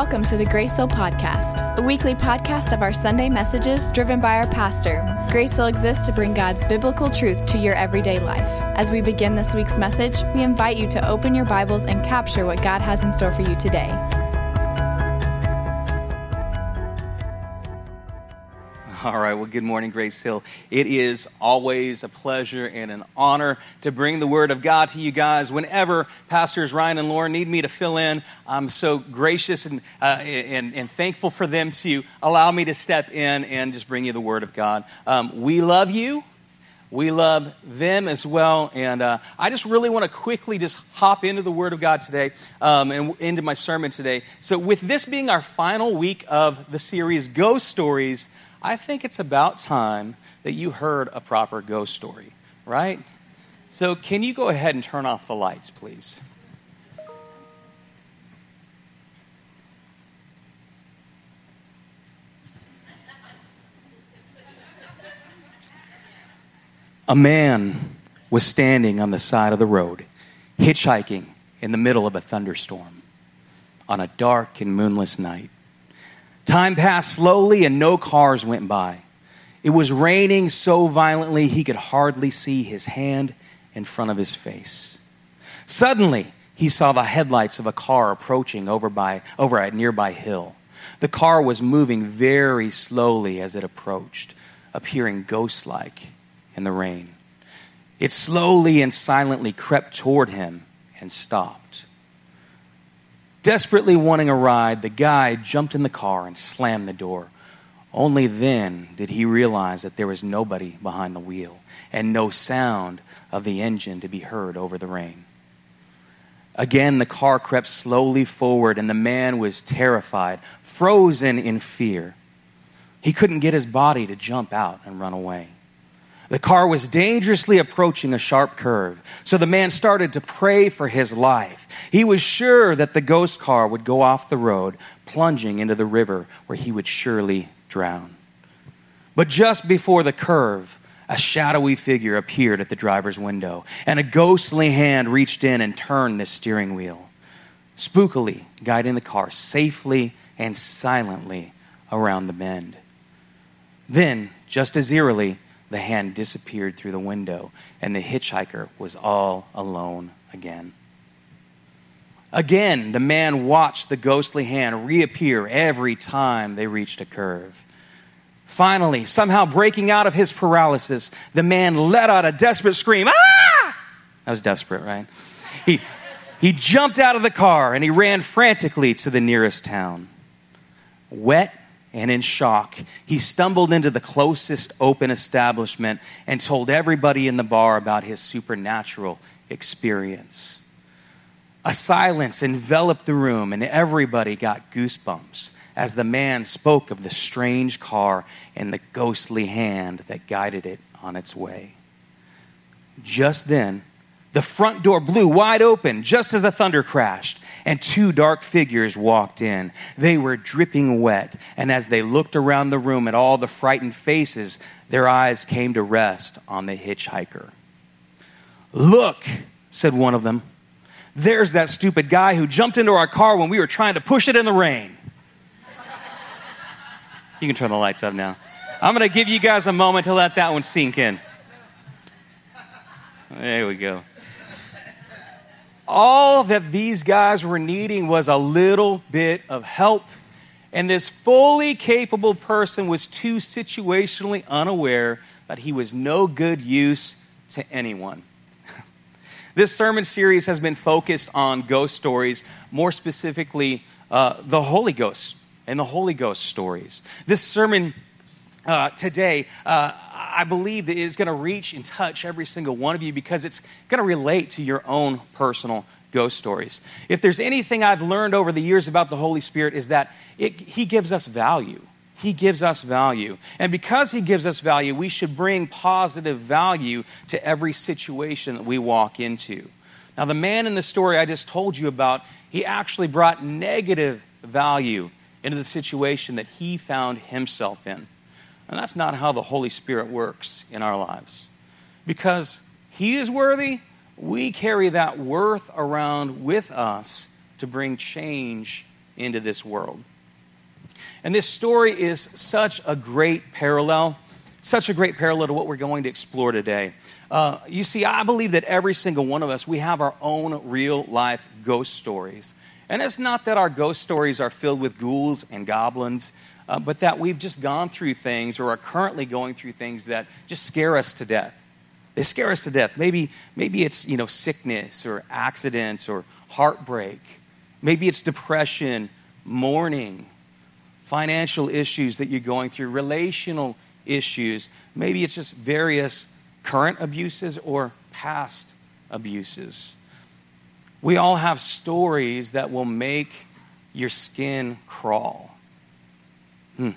Welcome to the Grace Hill Podcast, a weekly podcast of our Sunday messages driven by our pastor. Grace Hill exists to bring God's biblical truth to your everyday life. As we begin this week's message, we invite you to open your Bibles and capture what God has in store for you today. All right, well, good morning, Grace Hill. It is always a pleasure and an honor to bring the Word of God to you guys. Whenever Pastors Ryan and Lauren need me to fill in, I'm so gracious and, uh, and, and, thankful for them to allow me to step in and just bring you the Word of God. Um, we love you. We love them as well. And uh, I just really want to quickly just hop into the Word of God today um, and into my sermon today. So, with this being our final week of the series, Ghost Stories, I think it's about time that you heard a proper ghost story, right? So, can you go ahead and turn off the lights, please? A man was standing on the side of the road, hitchhiking in the middle of a thunderstorm on a dark and moonless night. Time passed slowly and no cars went by. It was raining so violently he could hardly see his hand in front of his face. Suddenly, he saw the headlights of a car approaching over, by, over a nearby hill. The car was moving very slowly as it approached, appearing ghost like in the rain. It slowly and silently crept toward him and stopped. Desperately wanting a ride, the guy jumped in the car and slammed the door. Only then did he realize that there was nobody behind the wheel and no sound of the engine to be heard over the rain. Again, the car crept slowly forward, and the man was terrified, frozen in fear. He couldn't get his body to jump out and run away. The car was dangerously approaching a sharp curve, so the man started to pray for his life. He was sure that the ghost car would go off the road, plunging into the river where he would surely drown. But just before the curve, a shadowy figure appeared at the driver's window, and a ghostly hand reached in and turned the steering wheel, spookily guiding the car safely and silently around the bend. Then, just as eerily, the hand disappeared through the window, and the hitchhiker was all alone again. Again, the man watched the ghostly hand reappear every time they reached a curve. Finally, somehow breaking out of his paralysis, the man let out a desperate scream. Ah! That was desperate, right? He, he jumped out of the car and he ran frantically to the nearest town. Wet and in shock, he stumbled into the closest open establishment and told everybody in the bar about his supernatural experience. A silence enveloped the room, and everybody got goosebumps as the man spoke of the strange car and the ghostly hand that guided it on its way. Just then, the front door blew wide open just as the thunder crashed, and two dark figures walked in. They were dripping wet, and as they looked around the room at all the frightened faces, their eyes came to rest on the hitchhiker. Look, said one of them, there's that stupid guy who jumped into our car when we were trying to push it in the rain. You can turn the lights up now. I'm going to give you guys a moment to let that one sink in. There we go all that these guys were needing was a little bit of help. And this fully capable person was too situationally unaware that he was no good use to anyone. this sermon series has been focused on ghost stories, more specifically, uh, the Holy Ghost and the Holy Ghost stories. This sermon uh, today, uh, I believe that is going to reach and touch every single one of you because it's going to relate to your own personal ghost stories. If there's anything I've learned over the years about the Holy Spirit is that it, he gives us value. He gives us value. And because he gives us value, we should bring positive value to every situation that we walk into. Now, the man in the story I just told you about, he actually brought negative value into the situation that he found himself in. And that's not how the Holy Spirit works in our lives. Because He is worthy, we carry that worth around with us to bring change into this world. And this story is such a great parallel, such a great parallel to what we're going to explore today. Uh, you see, I believe that every single one of us, we have our own real life ghost stories. And it's not that our ghost stories are filled with ghouls and goblins, uh, but that we've just gone through things or are currently going through things that just scare us to death. They scare us to death. Maybe, maybe it's you know sickness or accidents or heartbreak. Maybe it's depression, mourning, financial issues that you're going through, relational issues. Maybe it's just various current abuses or past abuses. We all have stories that will make your skin crawl. Hmm.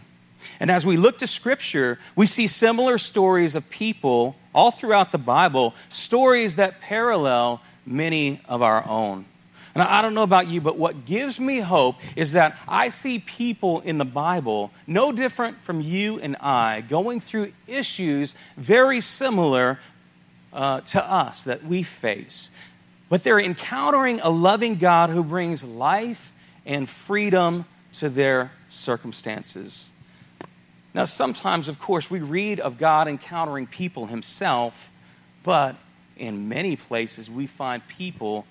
And as we look to Scripture, we see similar stories of people all throughout the Bible, stories that parallel many of our own. And I don't know about you, but what gives me hope is that I see people in the Bible, no different from you and I, going through issues very similar uh, to us that we face. But they're encountering a loving God who brings life and freedom to their circumstances. Now, sometimes, of course, we read of God encountering people himself, but in many places we find people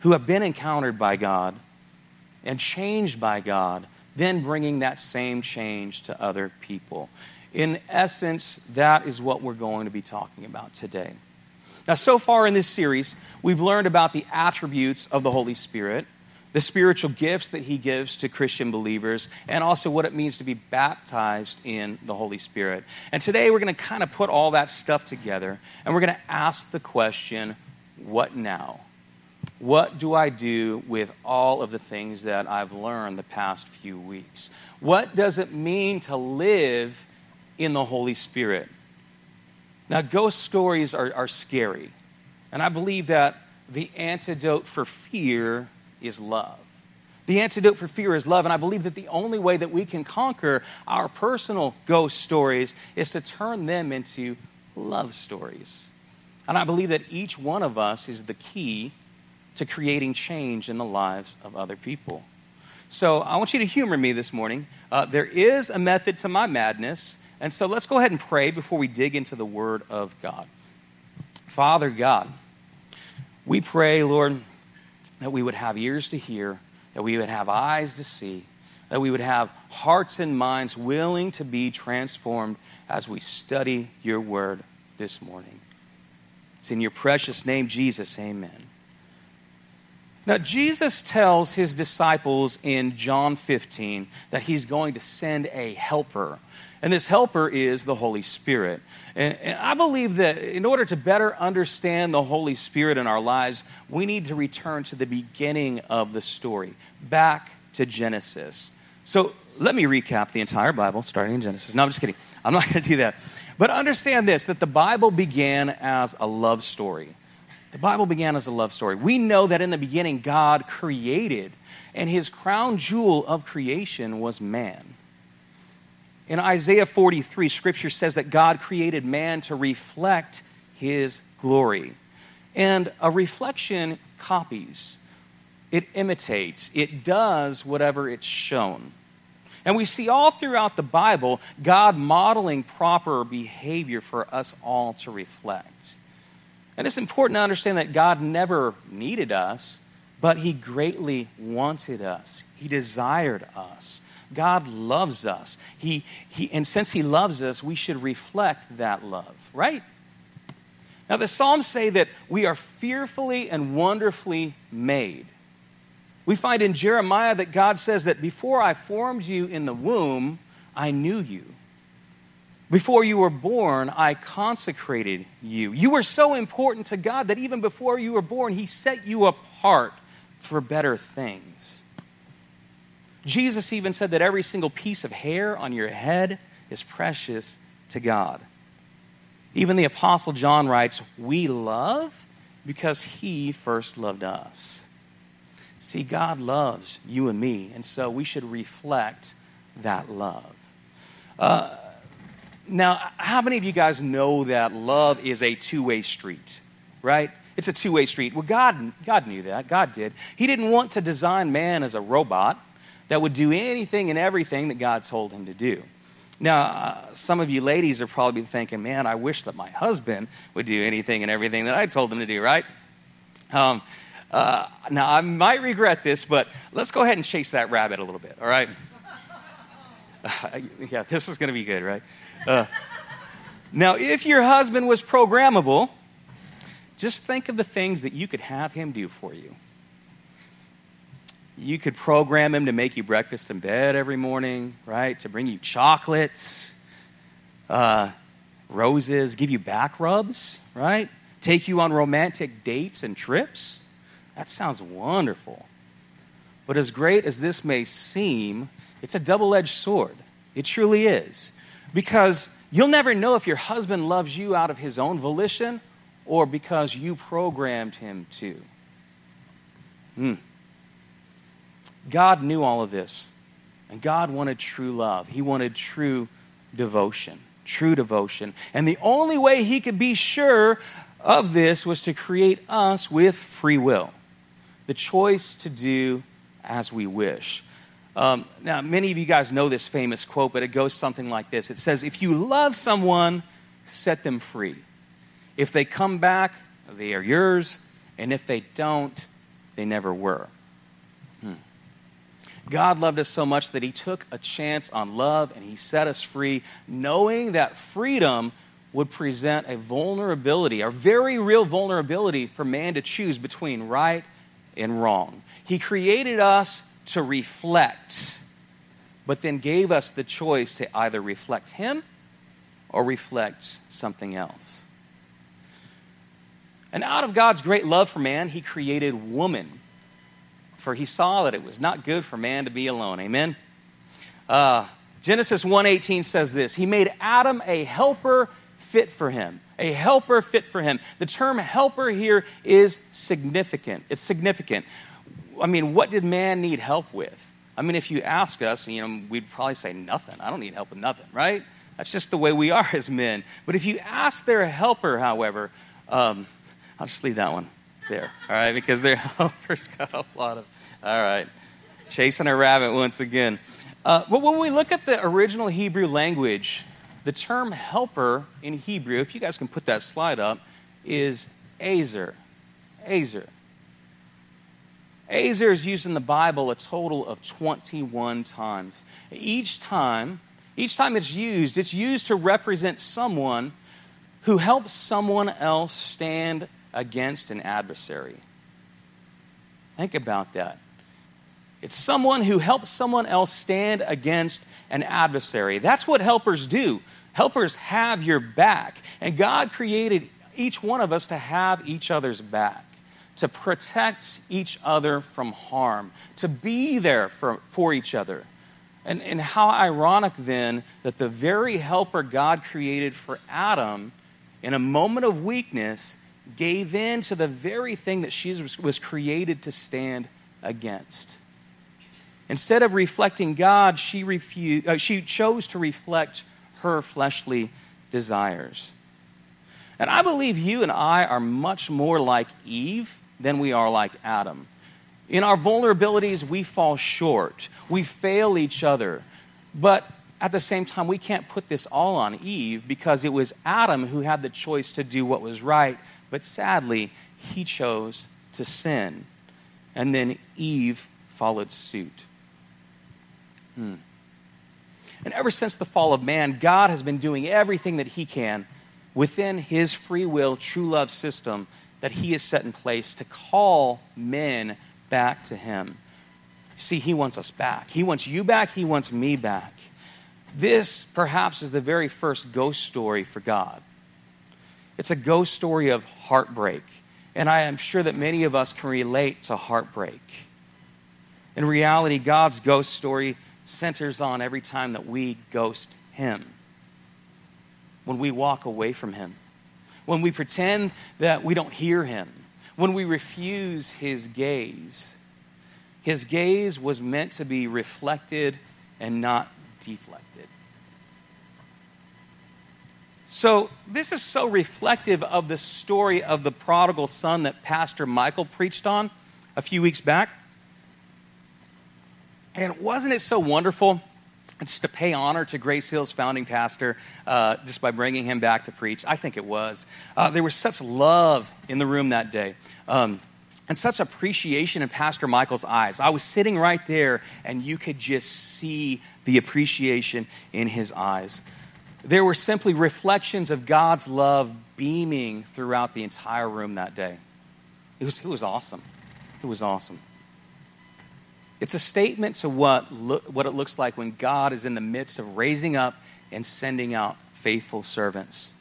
who have been encountered by God and changed by God, then bringing that same change to other people. In essence, that is what we're going to be talking about today. Now, so far in this series, we've learned about the attributes of the Holy Spirit the spiritual gifts that he gives to Christian believers, and also what it means to be baptized in the Holy Spirit. And today we're going to kind of put all that stuff together, and we're going to ask the question what now? What do I do with all of the things that I've learned the past few weeks? What does it mean to live in the Holy Spirit? Now, ghost stories are, are scary, and I believe that the antidote for fear is love. The antidote for fear is love, and I believe that the only way that we can conquer our personal ghost stories is to turn them into love stories. And I believe that each one of us is the key to creating change in the lives of other people. So I want you to humor me this morning. Uh, there is a method to my madness, and so let's go ahead and pray before we dig into the Word of God. Father God, we pray, Lord that we would have ears to hear, that we would have eyes to see, that we would have hearts and minds willing to be transformed as we study your word this morning. It's in your precious name, Jesus. Amen. Now, Jesus tells his disciples in John 15 that he's going to send a helper and this helper is the Holy Spirit. And, and, I believe that in order to better understand the Holy Spirit in our lives, we need to return to the beginning of the story, back to Genesis. So let me recap the entire Bible, starting in Genesis. No, I'm just kidding. I'm not going to do that. But understand this that the Bible began as a love story. The Bible began as a love story. We know that in the beginning, God created, and his crown jewel of creation was man. In Isaiah 43, scripture says that God created man to reflect his glory. And a reflection copies, it imitates, it does whatever it's shown. And we see all throughout the Bible God modeling proper behavior for us all to reflect. And it's important to understand that God never needed us, but He greatly wanted us, He desired us. God loves us. He, he, and since He loves us, we should reflect that love, right? Now, the Psalms say that we are fearfully and wonderfully made. We find in Jeremiah that God says that before I formed you in the womb, I knew you. Before you were born, I consecrated you. You were so important to God that even before you were born, He set you apart for better things. Jesus even said that every single piece of hair on your head is precious to God. Even the Apostle John writes, We love because he first loved us. See, God loves you and me, and so we should reflect that love. Uh, now, how many of you guys know that love is a two way street, right? It's a two way street. Well, God, God knew that. God did. He didn't want to design man as a robot that would do anything and everything that God told him to do. Now, uh, some of you ladies are probably thinking, man, I wish that my husband would do anything and everything that I told him to do, right? Um, uh, now, I might regret this, but let's go ahead and chase that rabbit a little bit, all right? Uh, yeah, this is going to be good, right? Uh, now, if your husband was programmable, just think of the things that you could have him do for you. You could program him to make you breakfast in bed every morning, right? To bring you chocolates, uh, roses, give you back rubs, right? Take you on romantic dates and trips. That sounds wonderful. But as great as this may seem, it's a double edged sword. It truly is. Because you'll never know if your husband loves you out of his own volition or because you programmed him to. Hmm. God knew all of this. And God wanted true love. He wanted true devotion. True devotion. And the only way He could be sure of this was to create us with free will the choice to do as we wish. Um, now, many of you guys know this famous quote, but it goes something like this It says, If you love someone, set them free. If they come back, they are yours. And if they don't, they never were. God loved us so much that he took a chance on love and he set us free, knowing that freedom would present a vulnerability, a very real vulnerability for man to choose between right and wrong. He created us to reflect, but then gave us the choice to either reflect him or reflect something else. And out of God's great love for man, he created woman for he saw that it was not good for man to be alone. Amen. Uh, Genesis 1:18 says this. He made Adam a helper fit for him. A helper fit for him. The term helper here is significant. It's significant. I mean, what did man need help with? I mean, if you ask us, you know, we'd probably say nothing. I don't need help with nothing, right? That's just the way we are as men. But if you ask their helper, however, um, I'll just leave that one there, all right? Because their helper's got a lot of all right. Chasing a rabbit once again. Uh, but when we look at the original Hebrew language, the term helper in Hebrew, if you guys can put that slide up, is Azer. Azer. Azer is used in the Bible a total of 21 times. Each time, each time it's used, it's used to represent someone who helps someone else stand against an adversary. Think about that. It's someone who helps someone else stand against an adversary. That's what helpers do. Helpers have your back. And God created each one of us to have each other's back, to protect each other from harm, to be there for, for each other. And, and how ironic then that the very helper God created for Adam in a moment of weakness gave in to the very thing that she was, was created to stand against. Instead of reflecting God, she, refused, uh, she chose to reflect her fleshly desires. And I believe you and I are much more like Eve than we are like Adam. In our vulnerabilities, we fall short. We fail each other. But at the same time, we can't put this all on Eve because it was Adam who had the choice to do what was right. But sadly, he chose to sin. And then Eve followed suit. Hmm. And ever since the fall of man, God has been doing everything that He can within His free will, true love system that He has set in place to call men back to Him. See, He wants us back. He wants you back. He wants me back. This, perhaps, is the very first ghost story for God. It's a ghost story of heartbreak. And I am sure that many of us can relate to heartbreak. In reality, God's ghost story centers on every time that we ghost Him. When we walk away from Him. When we pretend that we don't hear Him. When we refuse His gaze. His gaze was meant to be reflected and not deflected. So, this is so reflective of the story of the prodigal son that Pastor Michael preached on a few weeks back. And wasn't it so wonderful? just to pay honor to Grace Hill's founding pastor, uh, just by bringing him back to preach. I think it was. Uh, there was such love in the room that day. Um, and such appreciation in Pastor Michael's eyes. I was sitting right there, and you could just see the appreciation in his eyes. There were simply reflections of God's love beaming throughout the entire room that day. It was, it was awesome. It was awesome. It's a statement to what, lo- what it looks like when God is in the midst of raising up and sending out faithful servants.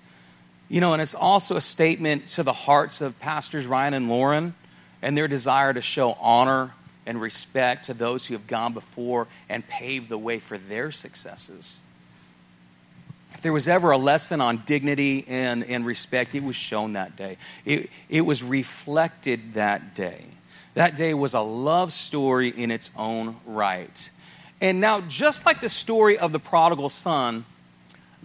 You know, and it's also a statement to the hearts of Pastors Ryan and Lauren and their desire to show honor and respect to those who have gone before and paved the way for their successes. If there was ever a lesson on dignity and, and respect, it was shown that day. It, it was reflected that day. That day was a love story in its own right. And now, just like the story of the prodigal son,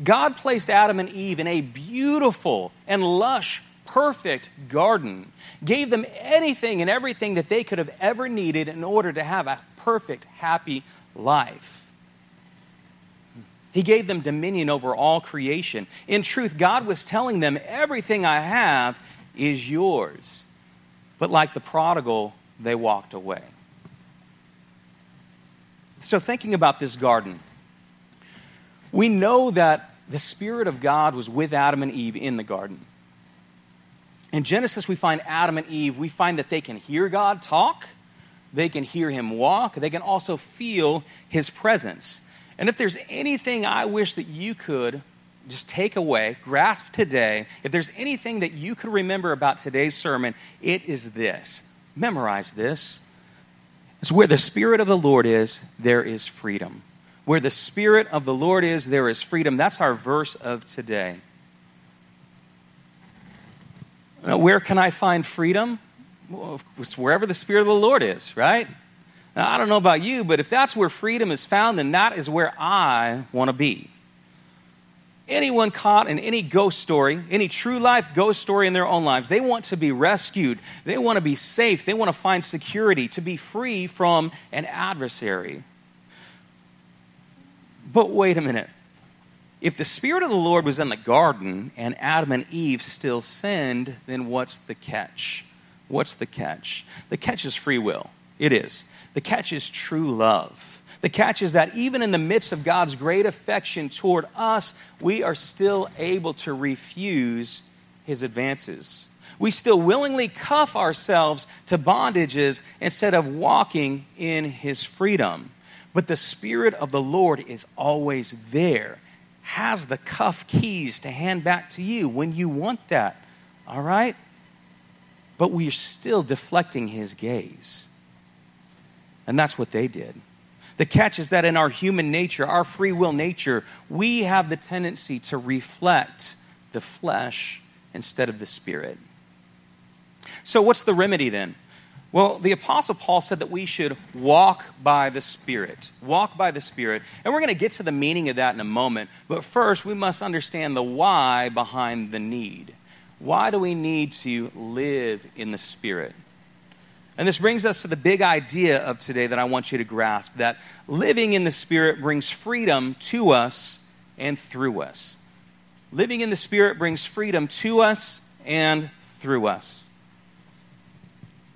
God placed Adam and Eve in a beautiful and lush perfect garden, gave them anything and everything that they could have ever needed in order to have a perfect, happy life. He gave them dominion over all creation. In truth, God was telling them, Everything I have is yours. But like the prodigal, they walked away. So, thinking about this garden, we know that the Spirit of God was with Adam and Eve in the garden. In Genesis, we find Adam and Eve, we find that they can hear God talk, they can hear him walk, they can also feel his presence. And if there's anything I wish that you could just take away, grasp today, if there's anything that you could remember about today's sermon, it is this. Memorize this. It's where the Spirit of the Lord is, there is freedom. Where the Spirit of the Lord is, there is freedom. That's our verse of today. Where can I find freedom? Well, it's wherever the Spirit of the Lord is, right? Now, I don't know about you, but if that's where freedom is found, then that is where I want to be. Anyone caught in any ghost story, any true life ghost story in their own lives, they want to be rescued. They want to be safe. They want to find security, to be free from an adversary. But wait a minute. If the Spirit of the Lord was in the garden and Adam and Eve still sinned, then what's the catch? What's the catch? The catch is free will. It is. The catch is true love. The catch is that even in the midst of God's great affection toward us, we are still able to refuse his advances. We still willingly cuff ourselves to bondages instead of walking in his freedom. But the Spirit of the Lord is always there has the cuff keys to hand back to you when you want that. All right? But we're still deflecting his gaze. And that's what they did. The catch is that in our human nature, our free will nature, we have the tendency to reflect the flesh instead of the spirit. So, what's the remedy then? Well, the Apostle Paul said that we should walk by the Spirit. Walk by the Spirit. And we're going to get to the meaning of that in a moment. But first, we must understand the why behind the need. Why do we need to live in the Spirit? And this brings us to the big idea of today that I want you to grasp that living in the Spirit brings freedom to us and through us. Living in the Spirit brings freedom to us and through us.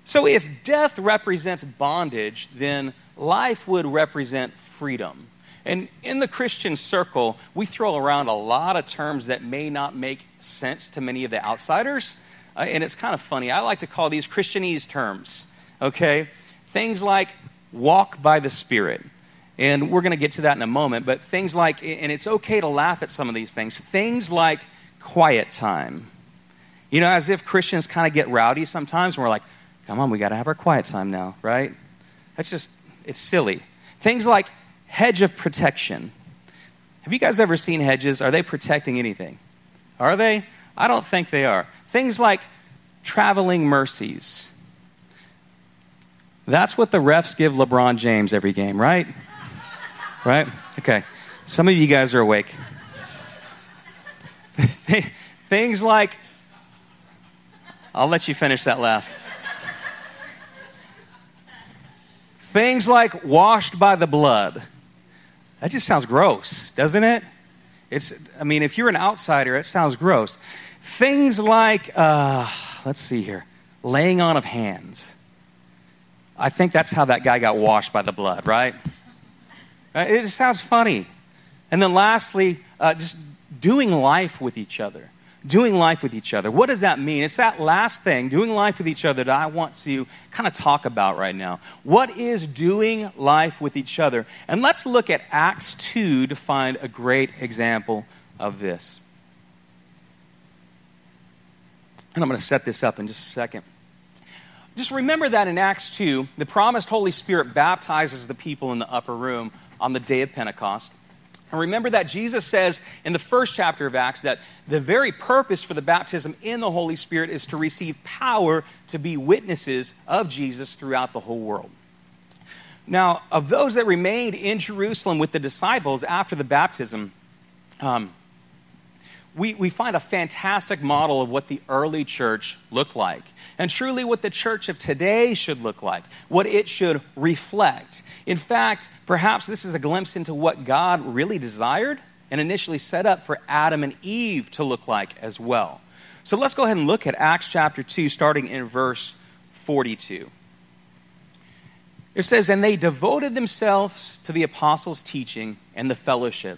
So if death represents bondage, then life would represent freedom. And in the Christian circle, we throw around a lot of terms that may not make sense to many of the outsiders. Uh, and it's kind of funny. I like to call these Christianese terms, okay? Things like walk by the Spirit. And we're going to get to that in a moment. But things like, and it's okay to laugh at some of these things, things like quiet time. You know, as if Christians kind of get rowdy sometimes, and we're like, Come on, we got to have our quiet time now, right? That's just, it's silly. Things like hedge of protection. Have you guys ever seen hedges? Are they protecting anything? Are they? I don't think they are. Things like traveling mercies. That's what the refs give LeBron James every game, right? right? Okay. Some of you guys are awake. Things like, I'll let you finish that laugh. Things like washed by the blood. That just sounds gross, doesn't it? It's, I mean, if you're an outsider, it sounds gross. Things like, uh, let's see here, laying on of hands. I think that's how that guy got washed by the blood, right? Uh, it just sounds funny. And then lastly, uh, just doing life with each other. Doing life with each other. What does that mean? It's that last thing, doing life with each other, that I want to kind of talk about right now. What is doing life with each other? And let's look at Acts 2 to find a great example of this. And I'm going to set this up in just a second. Just remember that in Acts 2, the promised Holy Spirit baptizes the people in the upper room on the day of Pentecost. And remember that Jesus says in the first chapter of Acts that the very purpose for the baptism in the Holy Spirit is to receive power to be witnesses of Jesus throughout the whole world. Now, of those that remained in Jerusalem with the disciples after the baptism, um, we, we find a fantastic model of what the early church looked like and truly what the church of today should look like, what it should reflect. In fact, perhaps this is a glimpse into what God really desired and initially set up for Adam and Eve to look like as well. So let's go ahead and look at Acts chapter 2, starting in verse 42. It says, And they devoted themselves to the apostles' teaching and the fellowship,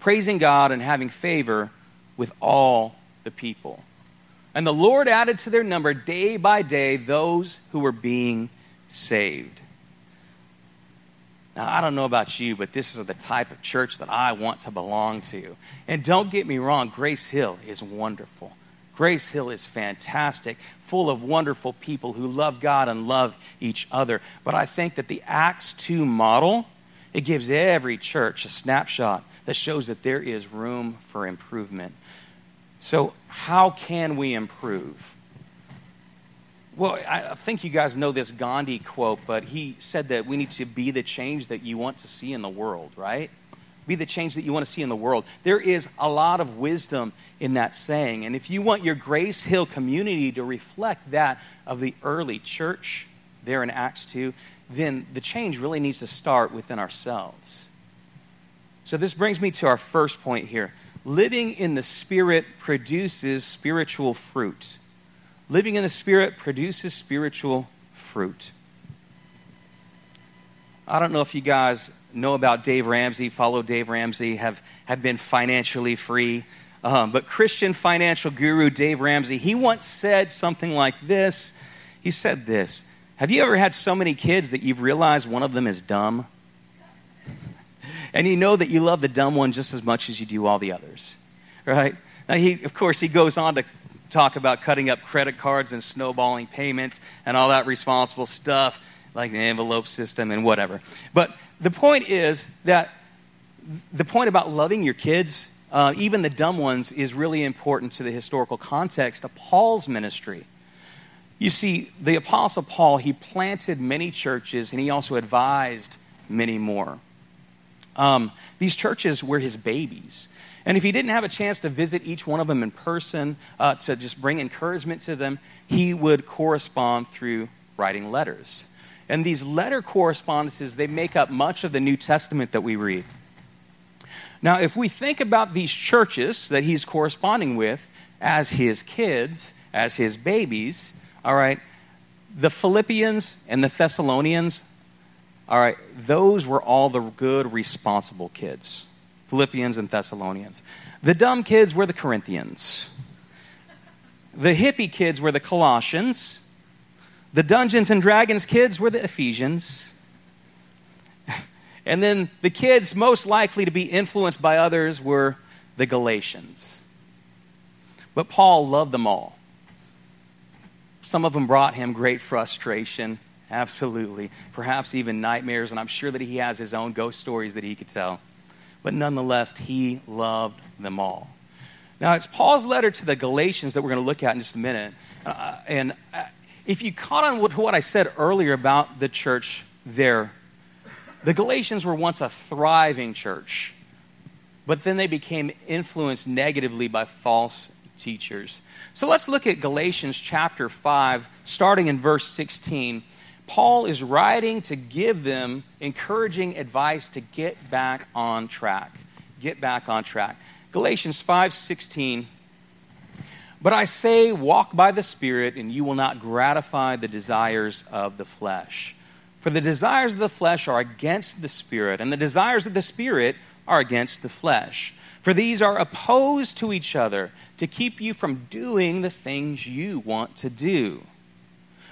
praising God and having favor with all the people. And the Lord added to their number day by day those who were being saved. Now, I don't know about you, but this is the type of church that I want to belong to. And don't get me wrong, Grace Hill is wonderful. Grace Hill is fantastic, full of wonderful people who love God and love each other. But I think that the Acts 2 model, it gives every church a snapshot that shows that there is room for improvement. So, how can we improve? Well, I think you guys know this Gandhi quote, but he said that we need to be the change that you want to see in the world, right? Be the change that you want to see in the world. There is a lot of wisdom in that saying. And if you want your Grace Hill community to reflect that of the early church there in Acts 2, then the change really needs to start within ourselves. So, this brings me to our first point here living in the Spirit produces spiritual fruit. Living in the Spirit produces spiritual fruit. I don't know if you guys know about Dave Ramsey, follow Dave Ramsey, have, have been financially free. Um, but Christian financial guru Dave Ramsey, he once said something like this. He said this Have you ever had so many kids that you've realized one of them is dumb? And you know that you love the dumb one just as much as you do all the others, right? Now, he, of course, he goes on to talk about cutting up credit cards and snowballing payments and all that responsible stuff, like the envelope system and whatever. But the point is that the point about loving your kids, uh, even the dumb ones, is really important to the historical context of Paul's ministry. You see, the Apostle Paul, he planted many churches and he also advised many more. Um, these churches were his babies. And if he didn't have a chance to visit each one of them in person uh, to just bring encouragement to them, he would correspond through writing letters. And these letter correspondences, they make up much of the New Testament that we read. Now, if we think about these churches that he's corresponding with as his kids, as his babies, all right, the Philippians and the Thessalonians all right, those were all the good, responsible kids Philippians and Thessalonians. The dumb kids were the Corinthians. The hippie kids were the Colossians. The Dungeons and Dragons kids were the Ephesians. And then the kids most likely to be influenced by others were the Galatians. But Paul loved them all. Some of them brought him great frustration absolutely. Perhaps even nightmares, and I'm sure that he has his own ghost stories that he could tell. But nonetheless, he loved them all. Now, it's Paul's letter to the Galatians that we're going to look at in just a minute. Uh, and uh, if you caught on with what I said earlier about the church there, the Galatians were once a thriving church, but then they became influenced negatively by false teachers. So let's look at Galatians chapter 5, starting in verse 16. Paul is writing to give them encouraging advice to get back on track. Get back on track. Galatians 5:16 But I say walk by the spirit and you will not gratify the desires of the flesh. For the desires of the flesh are against the spirit and the desires of the spirit are against the flesh. For these are opposed to each other to keep you from doing the things you want to do.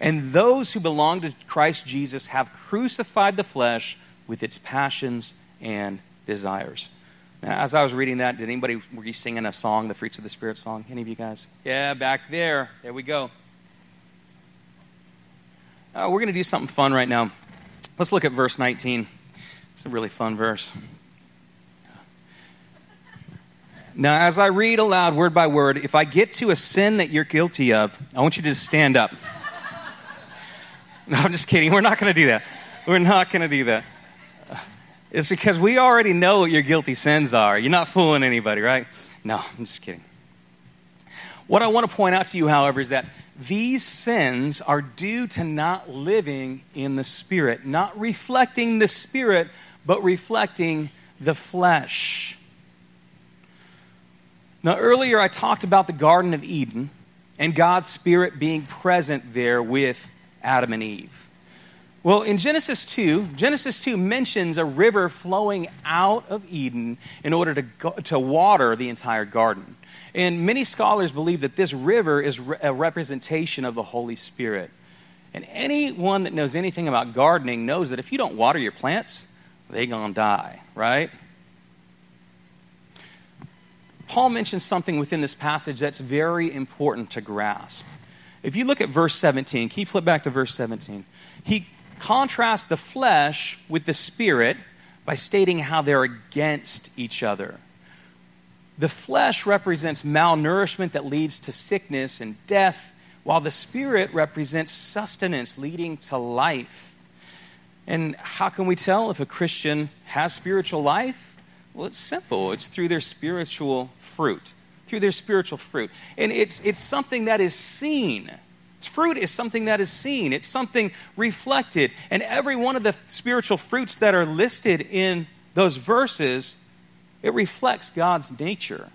And those who belong to Christ Jesus have crucified the flesh with its passions and desires. Now, as I was reading that, did anybody, were you singing a song, the Fruits of the Spirit song? Any of you guys? Yeah, back there. There we go. Uh, we're going to do something fun right now. Let's look at verse 19. It's a really fun verse. Now, as I read aloud word by word, if I get to a sin that you're guilty of, I want you to stand up. No, I'm just kidding. We're not going to do that. We're not going to do that. It's because we already know what your guilty sins are. You're not fooling anybody, right? No, I'm just kidding. What I want to point out to you, however, is that these sins are due to not living in the Spirit, not reflecting the Spirit, but reflecting the flesh. Now, earlier I talked about the Garden of Eden and God's Spirit being present there with Adam and Eve. Well, in Genesis 2, Genesis 2 mentions a river flowing out of Eden in order to, go, to water the entire garden. And many scholars believe that this river is a representation of the Holy Spirit. And anyone that knows anything about gardening knows that if you don't water your plants, they're going to die, right? Paul mentions something within this passage that's very important to grasp. If you look at verse 17, can you flip back to verse 17? He contrasts the flesh with the spirit by stating how they're against each other. The flesh represents malnourishment that leads to sickness and death, while the spirit represents sustenance leading to life. And how can we tell if a Christian has spiritual life? Well, it's simple. It's through their spiritual fruit. Through their spiritual fruit. And it's, it's something that is seen. Fruit is something that is seen, it's something reflected. And every one of the spiritual fruits that are listed in those verses, it reflects God's nature.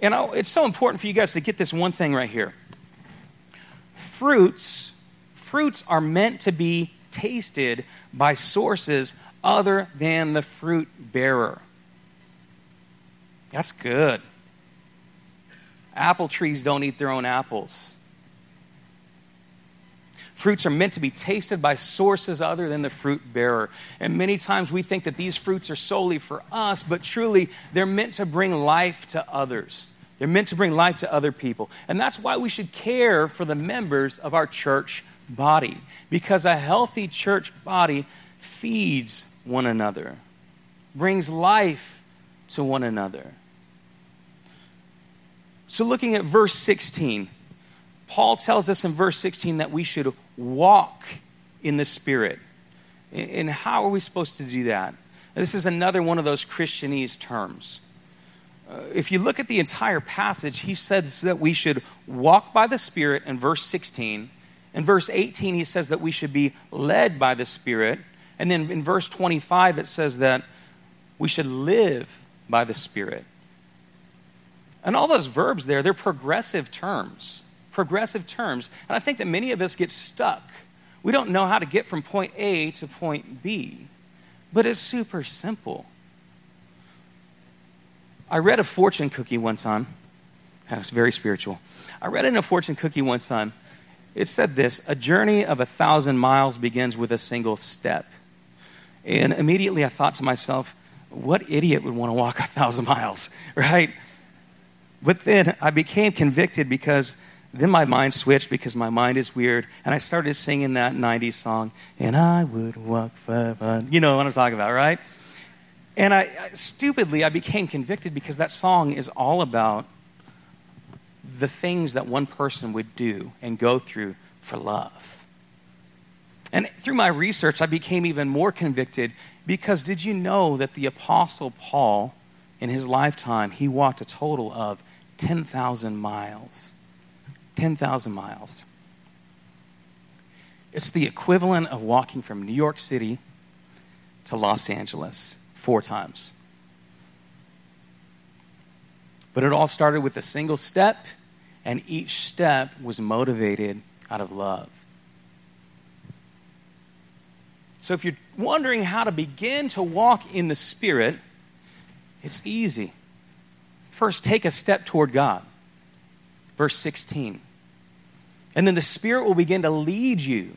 And it's so important for you guys to get this one thing right here. Fruits, fruits are meant to be tasted by sources other than the fruit bearer. That's good. Apple trees don't eat their own apples. Fruits are meant to be tasted by sources other than the fruit bearer. And many times we think that these fruits are solely for us, but truly they're meant to bring life to others. They're meant to bring life to other people. And that's why we should care for the members of our church body, because a healthy church body feeds one another, brings life to one another. So, looking at verse 16, Paul tells us in verse 16 that we should walk in the Spirit. And how are we supposed to do that? This is another one of those Christianese terms. Uh, if you look at the entire passage, he says that we should walk by the Spirit in verse 16. In verse 18, he says that we should be led by the Spirit. And then in verse 25, it says that we should live by the Spirit. And all those verbs there, they're progressive terms. Progressive terms. And I think that many of us get stuck. We don't know how to get from point A to point B. But it's super simple. I read a fortune cookie one time. It was very spiritual. I read in a fortune cookie one time. It said this A journey of a thousand miles begins with a single step. And immediately I thought to myself, what idiot would want to walk a thousand miles, right? But then I became convicted because then my mind switched because my mind is weird, and I started singing that 90s song, and I would walk forever. You know what I'm talking about, right? And I, stupidly, I became convicted because that song is all about the things that one person would do and go through for love. And through my research, I became even more convicted because did you know that the Apostle Paul, in his lifetime, he walked a total of 10,000 miles? 10,000 miles. It's the equivalent of walking from New York City to Los Angeles four times. But it all started with a single step, and each step was motivated out of love. So if you're wondering how to begin to walk in the Spirit, it's easy. First, take a step toward God. Verse 16. And then the Spirit will begin to lead you.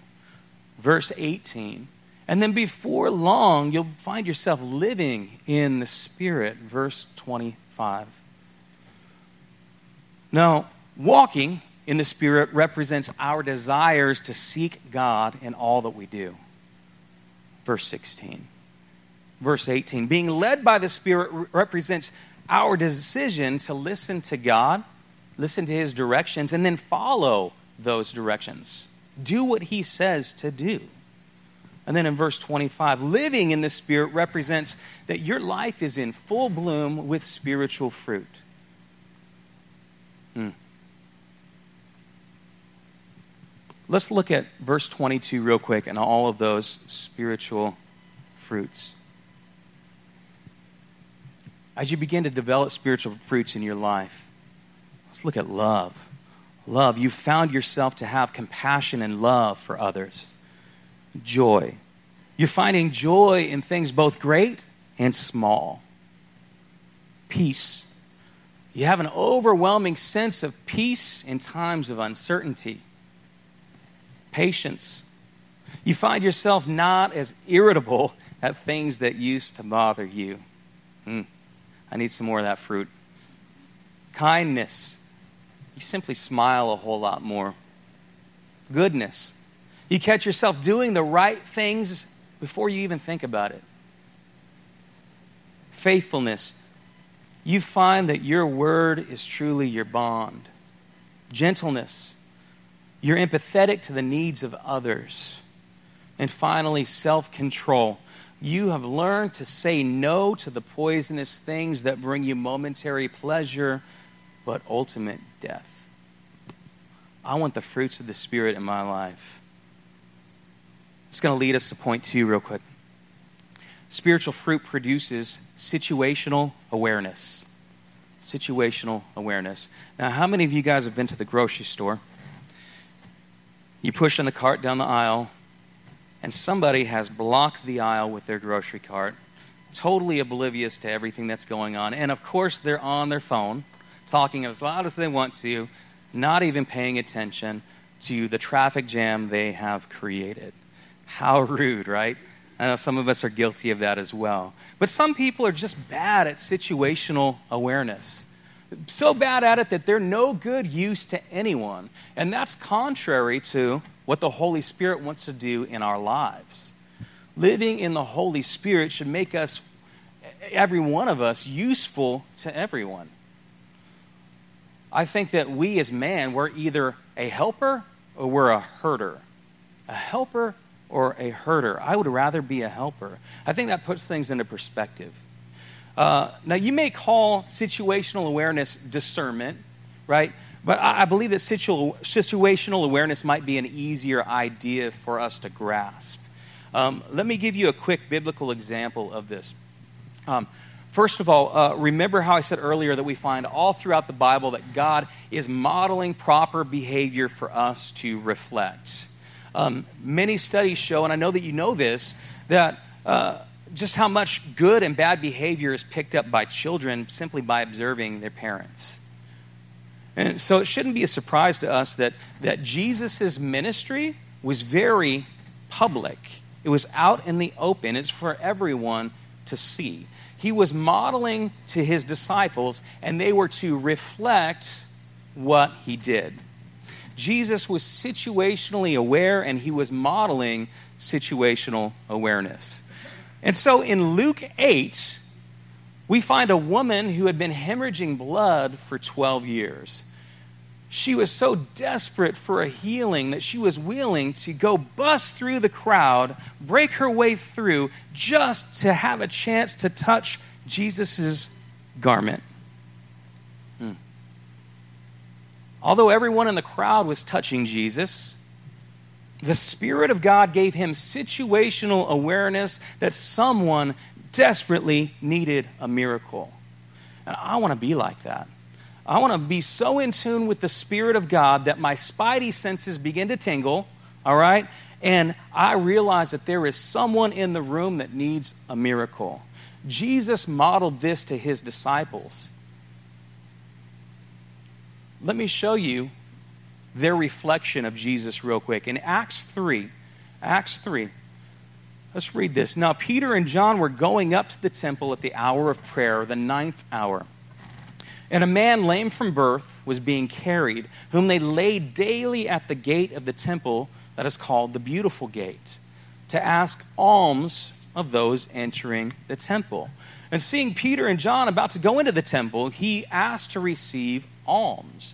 Verse 18. And then before long, you'll find yourself living in the Spirit. Verse 25. Now, walking in the Spirit represents our desires to seek God in all that we do. Verse 16. Verse 18. Being led by the Spirit represents our decision to listen to God, listen to His directions, and then follow those directions. Do what He says to do. And then in verse 25, living in the Spirit represents that your life is in full bloom with spiritual fruit. Hmm. Let's look at verse 22 real quick and all of those spiritual fruits. As you begin to develop spiritual fruits in your life, let's look at love. Love. You found yourself to have compassion and love for others joy. You're finding joy in things both great and small. Peace. You have an overwhelming sense of peace in times of uncertainty. Patience. You find yourself not as irritable at things that used to bother you. Mm, I need some more of that fruit. Kindness. You simply smile a whole lot more. Goodness. You catch yourself doing the right things before you even think about it. Faithfulness. You find that your word is truly your bond. Gentleness. You're empathetic to the needs of others. And finally, self control. You have learned to say no to the poisonous things that bring you momentary pleasure, but ultimate death. I want the fruits of the Spirit in my life. It's going to lead us to point two, real quick. Spiritual fruit produces situational awareness. Situational awareness. Now, how many of you guys have been to the grocery store? You push in the cart down the aisle, and somebody has blocked the aisle with their grocery cart, totally oblivious to everything that's going on. And of course, they're on their phone, talking as loud as they want to, not even paying attention to the traffic jam they have created. How rude, right? I know some of us are guilty of that as well. But some people are just bad at situational awareness. So bad at it that they're no good use to anyone. And that's contrary to what the Holy Spirit wants to do in our lives. Living in the Holy Spirit should make us, every one of us, useful to everyone. I think that we as man, we're either a helper or we're a herder. A helper or a herder. I would rather be a helper. I think that puts things into perspective. Uh, now, you may call situational awareness discernment, right? But I, I believe that situ- situational awareness might be an easier idea for us to grasp. Um, let me give you a quick biblical example of this. Um, First of all, uh, remember how I said earlier that we find all throughout the Bible that God is modeling proper behavior for us to reflect. Um, many studies show, and I know that you know this, that uh, just how much good and bad behavior is picked up by children simply by observing their parents. And so it shouldn't be a surprise to us that, that Jesus' ministry was very public. It was out in the open. It's for everyone to see he was modeling to his disciples, and they were to reflect what he did. Jesus was situationally aware, and he was modeling situational awareness. And so in Luke 8, we find a woman who had been hemorrhaging blood for 12 years. She was so desperate for a healing that she was willing to go bust through the crowd, break her way through, just to have a chance to touch Jesus' garment. Hmm. Although everyone in the crowd was touching Jesus, the Spirit of God gave him situational awareness that someone desperately needed a miracle. And I want to be like that. I want to be so in tune with the Spirit of God that my spidey senses begin to tingle, all right? And I realize that there is someone in the room that needs a miracle. Jesus modeled this to his disciples. Let me show you their reflection of Jesus real quick. In Acts 3, Acts 3, let's read this. Now, Peter and John were going up to the temple at the hour of prayer, the ninth hour. And a man lame from birth was being carried, whom they laid daily at the gate of the temple that is called the Beautiful Gate, to ask alms of those entering the temple. And seeing Peter and John about to go into the temple, he asked to receive alms.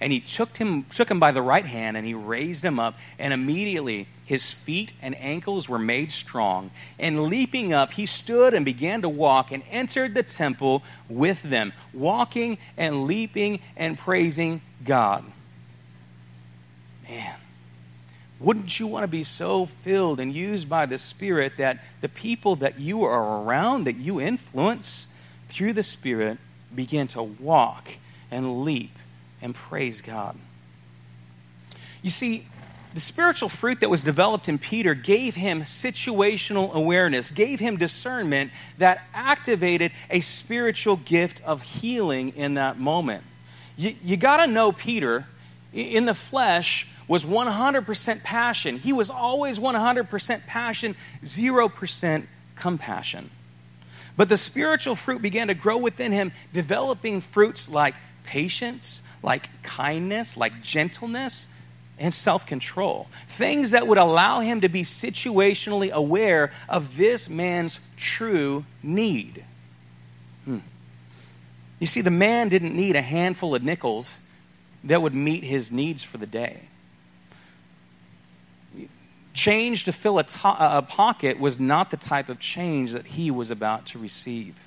And he took him, took him by the right hand and he raised him up, and immediately his feet and ankles were made strong. And leaping up, he stood and began to walk and entered the temple with them, walking and leaping and praising God. Man wouldn't you want to be so filled and used by the Spirit that the people that you are around, that you influence through the Spirit, begin to walk and leap and praise God? You see, the spiritual fruit that was developed in Peter gave him situational awareness, gave him discernment that activated a spiritual gift of healing in that moment. You, you got to know Peter in the flesh was 100% passion. He was always 100% passion, 0% compassion. But the spiritual fruit began to grow within him, developing fruits like patience, like kindness, like gentleness, and self control. Things that would allow him to be situationally aware of this man's true need. Hmm. You see, the man didn't need a handful of nickels that would meet his needs for the day. Change to fill a, to- a pocket was not the type of change that he was about to receive.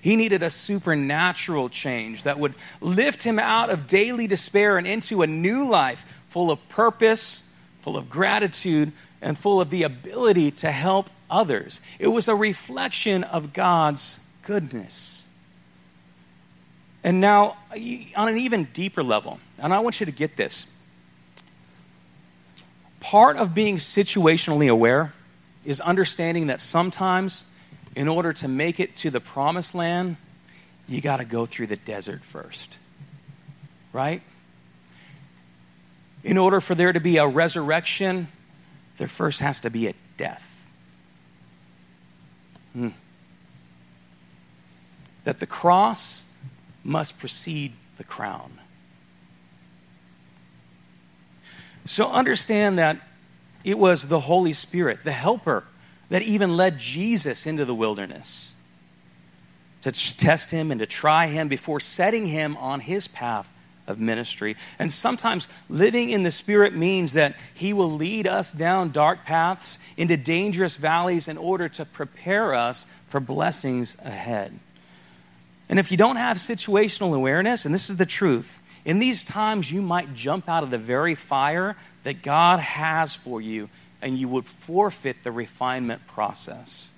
He needed a supernatural change that would lift him out of daily despair and into a new life full of purpose, full of gratitude, and full of the ability to help others. It was a reflection of God's goodness. And now, on an even deeper level, and I want you to get this Part of being situationally aware is understanding that sometimes, in order to make it to the promised land, you got to go through the desert first. Right? In order for there to be a resurrection, there first has to be a death. Hmm. That the cross must precede the crown. So understand that it was the Holy Spirit, the helper, that even led Jesus into the wilderness to test him and to try him before setting him on his path of ministry. And sometimes living in the Spirit means that He will lead us down dark paths into dangerous valleys in order to prepare us for blessings ahead. And if you don't have situational awareness, and this is the truth, in these times you might jump out of the very fire that God has for you and you would forfeit the refinement process.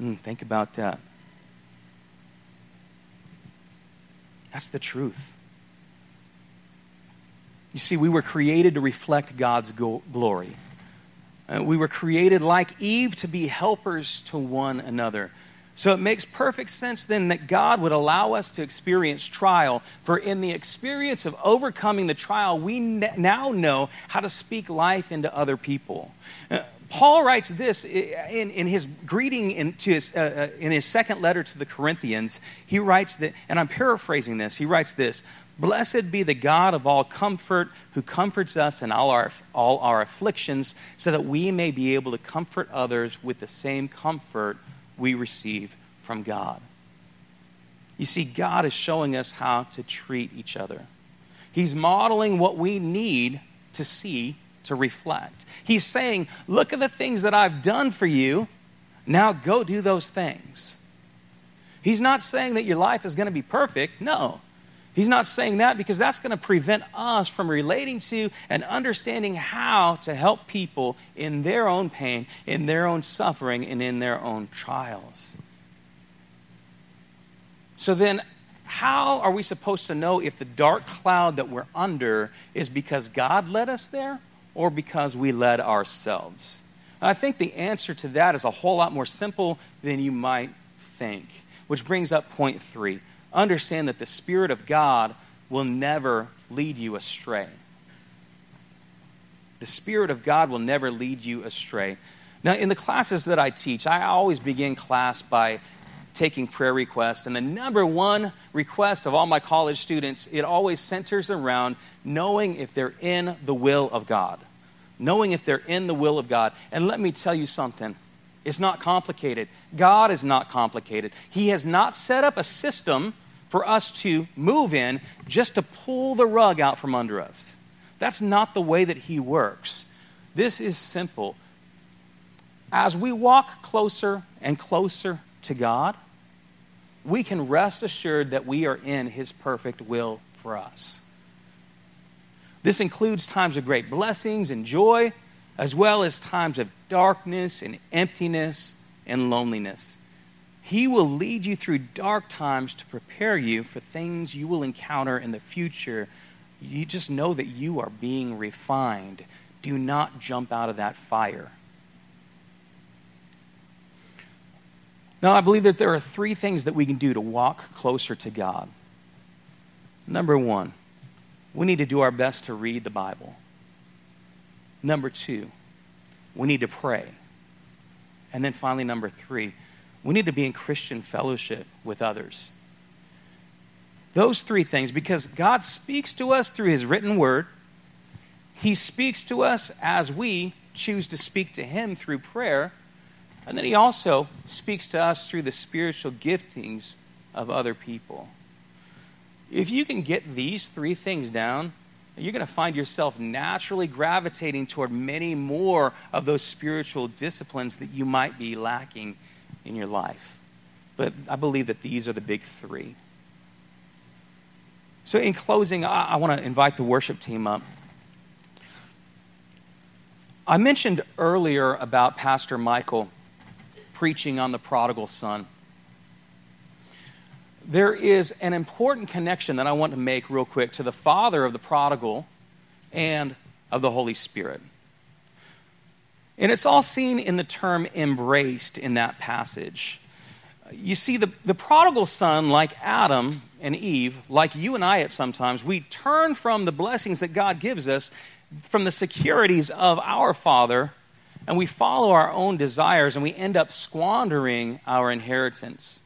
Mm, think about that. That's the truth. You see, we were created to reflect God's go- glory. Uh, we were created like Eve to be helpers to one another. So it makes perfect sense then that God would allow us to experience trial. For in the experience of overcoming the trial, we now know how to speak life into other people. Uh, Paul writes this in, in his greeting in, his, uh, uh, in his second letter to the Corinthians. He writes that, and I'm paraphrasing this, he writes this Blessed be the God of all comfort, who comforts us in all our, all our afflictions, so that we may be able to comfort others with the same comfort we receive from God. You see, God is showing us how to treat each other. He's modeling what we need to see, to reflect. He's saying, Look at the things that I've done for you. Now go do those things. He's not saying that your life is going to be perfect. No. He's not saying that because that's going to prevent us from relating to and understanding how to help people in their own pain, in their own suffering, and in their own trials. So then, how are we supposed to know if the dark cloud that we're under is because God led us there or because we led ourselves? I think the answer to that is a whole lot more simple than you might think, which brings up point three understand that the Spirit of God will never lead you astray. The Spirit of God will never lead you astray. Now, in the classes that I teach, I always begin class by taking prayer requests. And the number one request of all my college students, it always centers around knowing if they're in the will of God. Knowing if they're in the will of God. And let me tell you something it's not complicated. God is not complicated. He has not set up a system for us to move in just to pull the rug out from under us. That's not the way that He works. This is simple. As we walk closer and closer to God, we can rest assured that we are in His perfect will for us. This includes times of great blessings and joy, as well as times of darkness and emptiness and loneliness. He will lead you through dark times to prepare you for things you will encounter in the future. You just know that you are being refined. Do not jump out of that fire. Now, I believe that there are three things that we can do to walk closer to God. Number one, we need to do our best to read the Bible. Number two, we need to pray. And then finally, number three, we need to be in Christian fellowship with others. Those three things, because God speaks to us through His written word, He speaks to us as we choose to speak to Him through prayer, and then He also speaks to us through the spiritual giftings of other people. If you can get these three things down, you're going to find yourself naturally gravitating toward many more of those spiritual disciplines that you might be lacking in your life. But I believe that these are the big three. So, in closing, I, I want to invite the worship team up. I mentioned earlier about Pastor Michael preaching on the prodigal son. There is an important connection that I want to make real quick to the father of the prodigal and of the Holy Spirit. And it's all seen in the term embraced in that passage. You see, the, the prodigal son, like Adam and Eve, like you and I at sometimes, we turn from the blessings that God gives us, from the securities of our Father, and we follow our own desires, and we end up squandering our inheritance.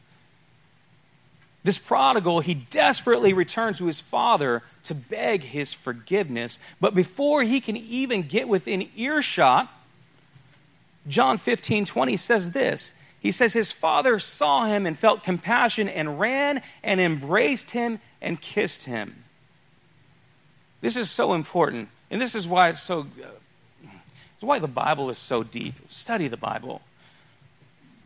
This prodigal, he desperately returns to his father to beg his forgiveness. But before he can even get within earshot, John 15 20 says this. He says, His father saw him and felt compassion and ran and embraced him and kissed him. This is so important. And this is why it's so, uh, why the Bible is so deep. Study the Bible.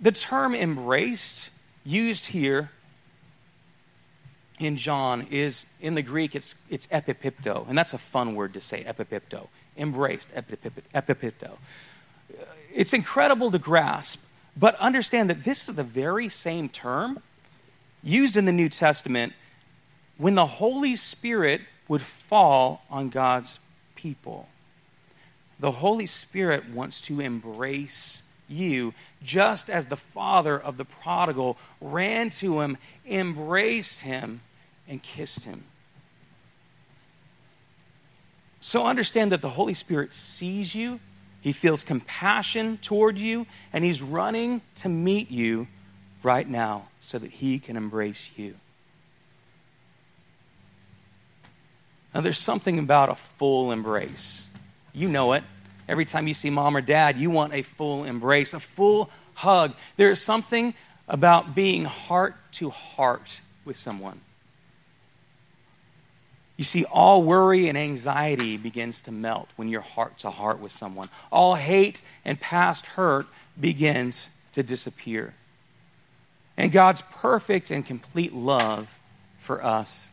The term embraced, used here in John, is in the Greek, it's, it's epipipto. And that's a fun word to say, epipipto. Embraced, epipipto. It's incredible to grasp, but understand that this is the very same term used in the New Testament when the Holy Spirit would fall on God's people. The Holy Spirit wants to embrace you, just as the father of the prodigal ran to him, embraced him, and kissed him. So understand that the Holy Spirit sees you, he feels compassion toward you, and he's running to meet you right now so that he can embrace you. Now, there's something about a full embrace. You know it. Every time you see mom or dad, you want a full embrace, a full hug. There is something about being heart to heart with someone. You see, all worry and anxiety begins to melt when you're heart to heart with someone. All hate and past hurt begins to disappear. And God's perfect and complete love for us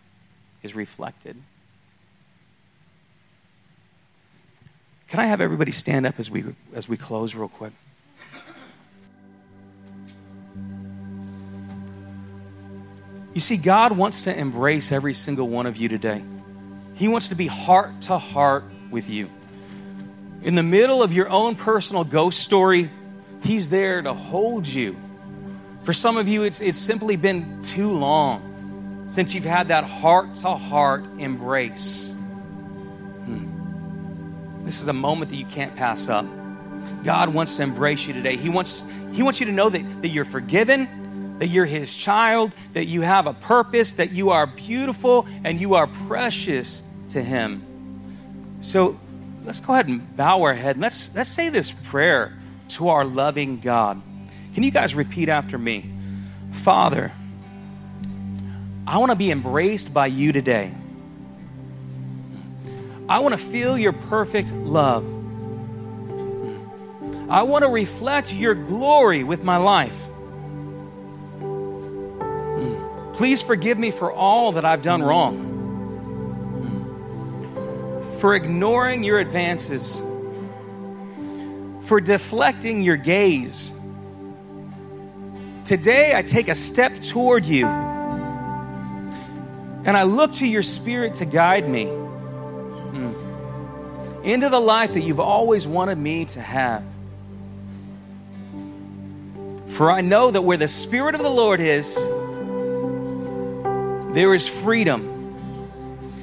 is reflected. Can I have everybody stand up as we, as we close, real quick? You see, God wants to embrace every single one of you today. He wants to be heart to heart with you. In the middle of your own personal ghost story, He's there to hold you. For some of you, it's, it's simply been too long since you've had that heart to heart embrace. Hmm. This is a moment that you can't pass up. God wants to embrace you today. He wants, he wants you to know that, that you're forgiven, that you're His child, that you have a purpose, that you are beautiful and you are precious to Him. So let's go ahead and bow our head. and Let's, let's say this prayer to our loving God. Can you guys repeat after me? Father, I want to be embraced by you today. I want to feel your perfect love. I want to reflect your glory with my life. Please forgive me for all that I've done wrong, for ignoring your advances, for deflecting your gaze. Today, I take a step toward you, and I look to your spirit to guide me hmm, into the life that you've always wanted me to have. For I know that where the Spirit of the Lord is, there is freedom.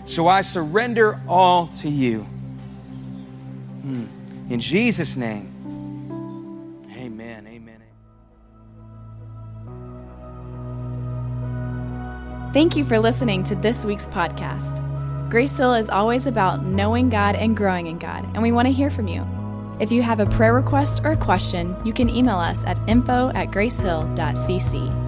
So I surrender all to you. Hmm. In Jesus' name, amen. Amen. Thank you for listening to this week's podcast. Grace Hill is always about knowing God and growing in God, and we want to hear from you. If you have a prayer request or a question, you can email us at info at gracehill.cc.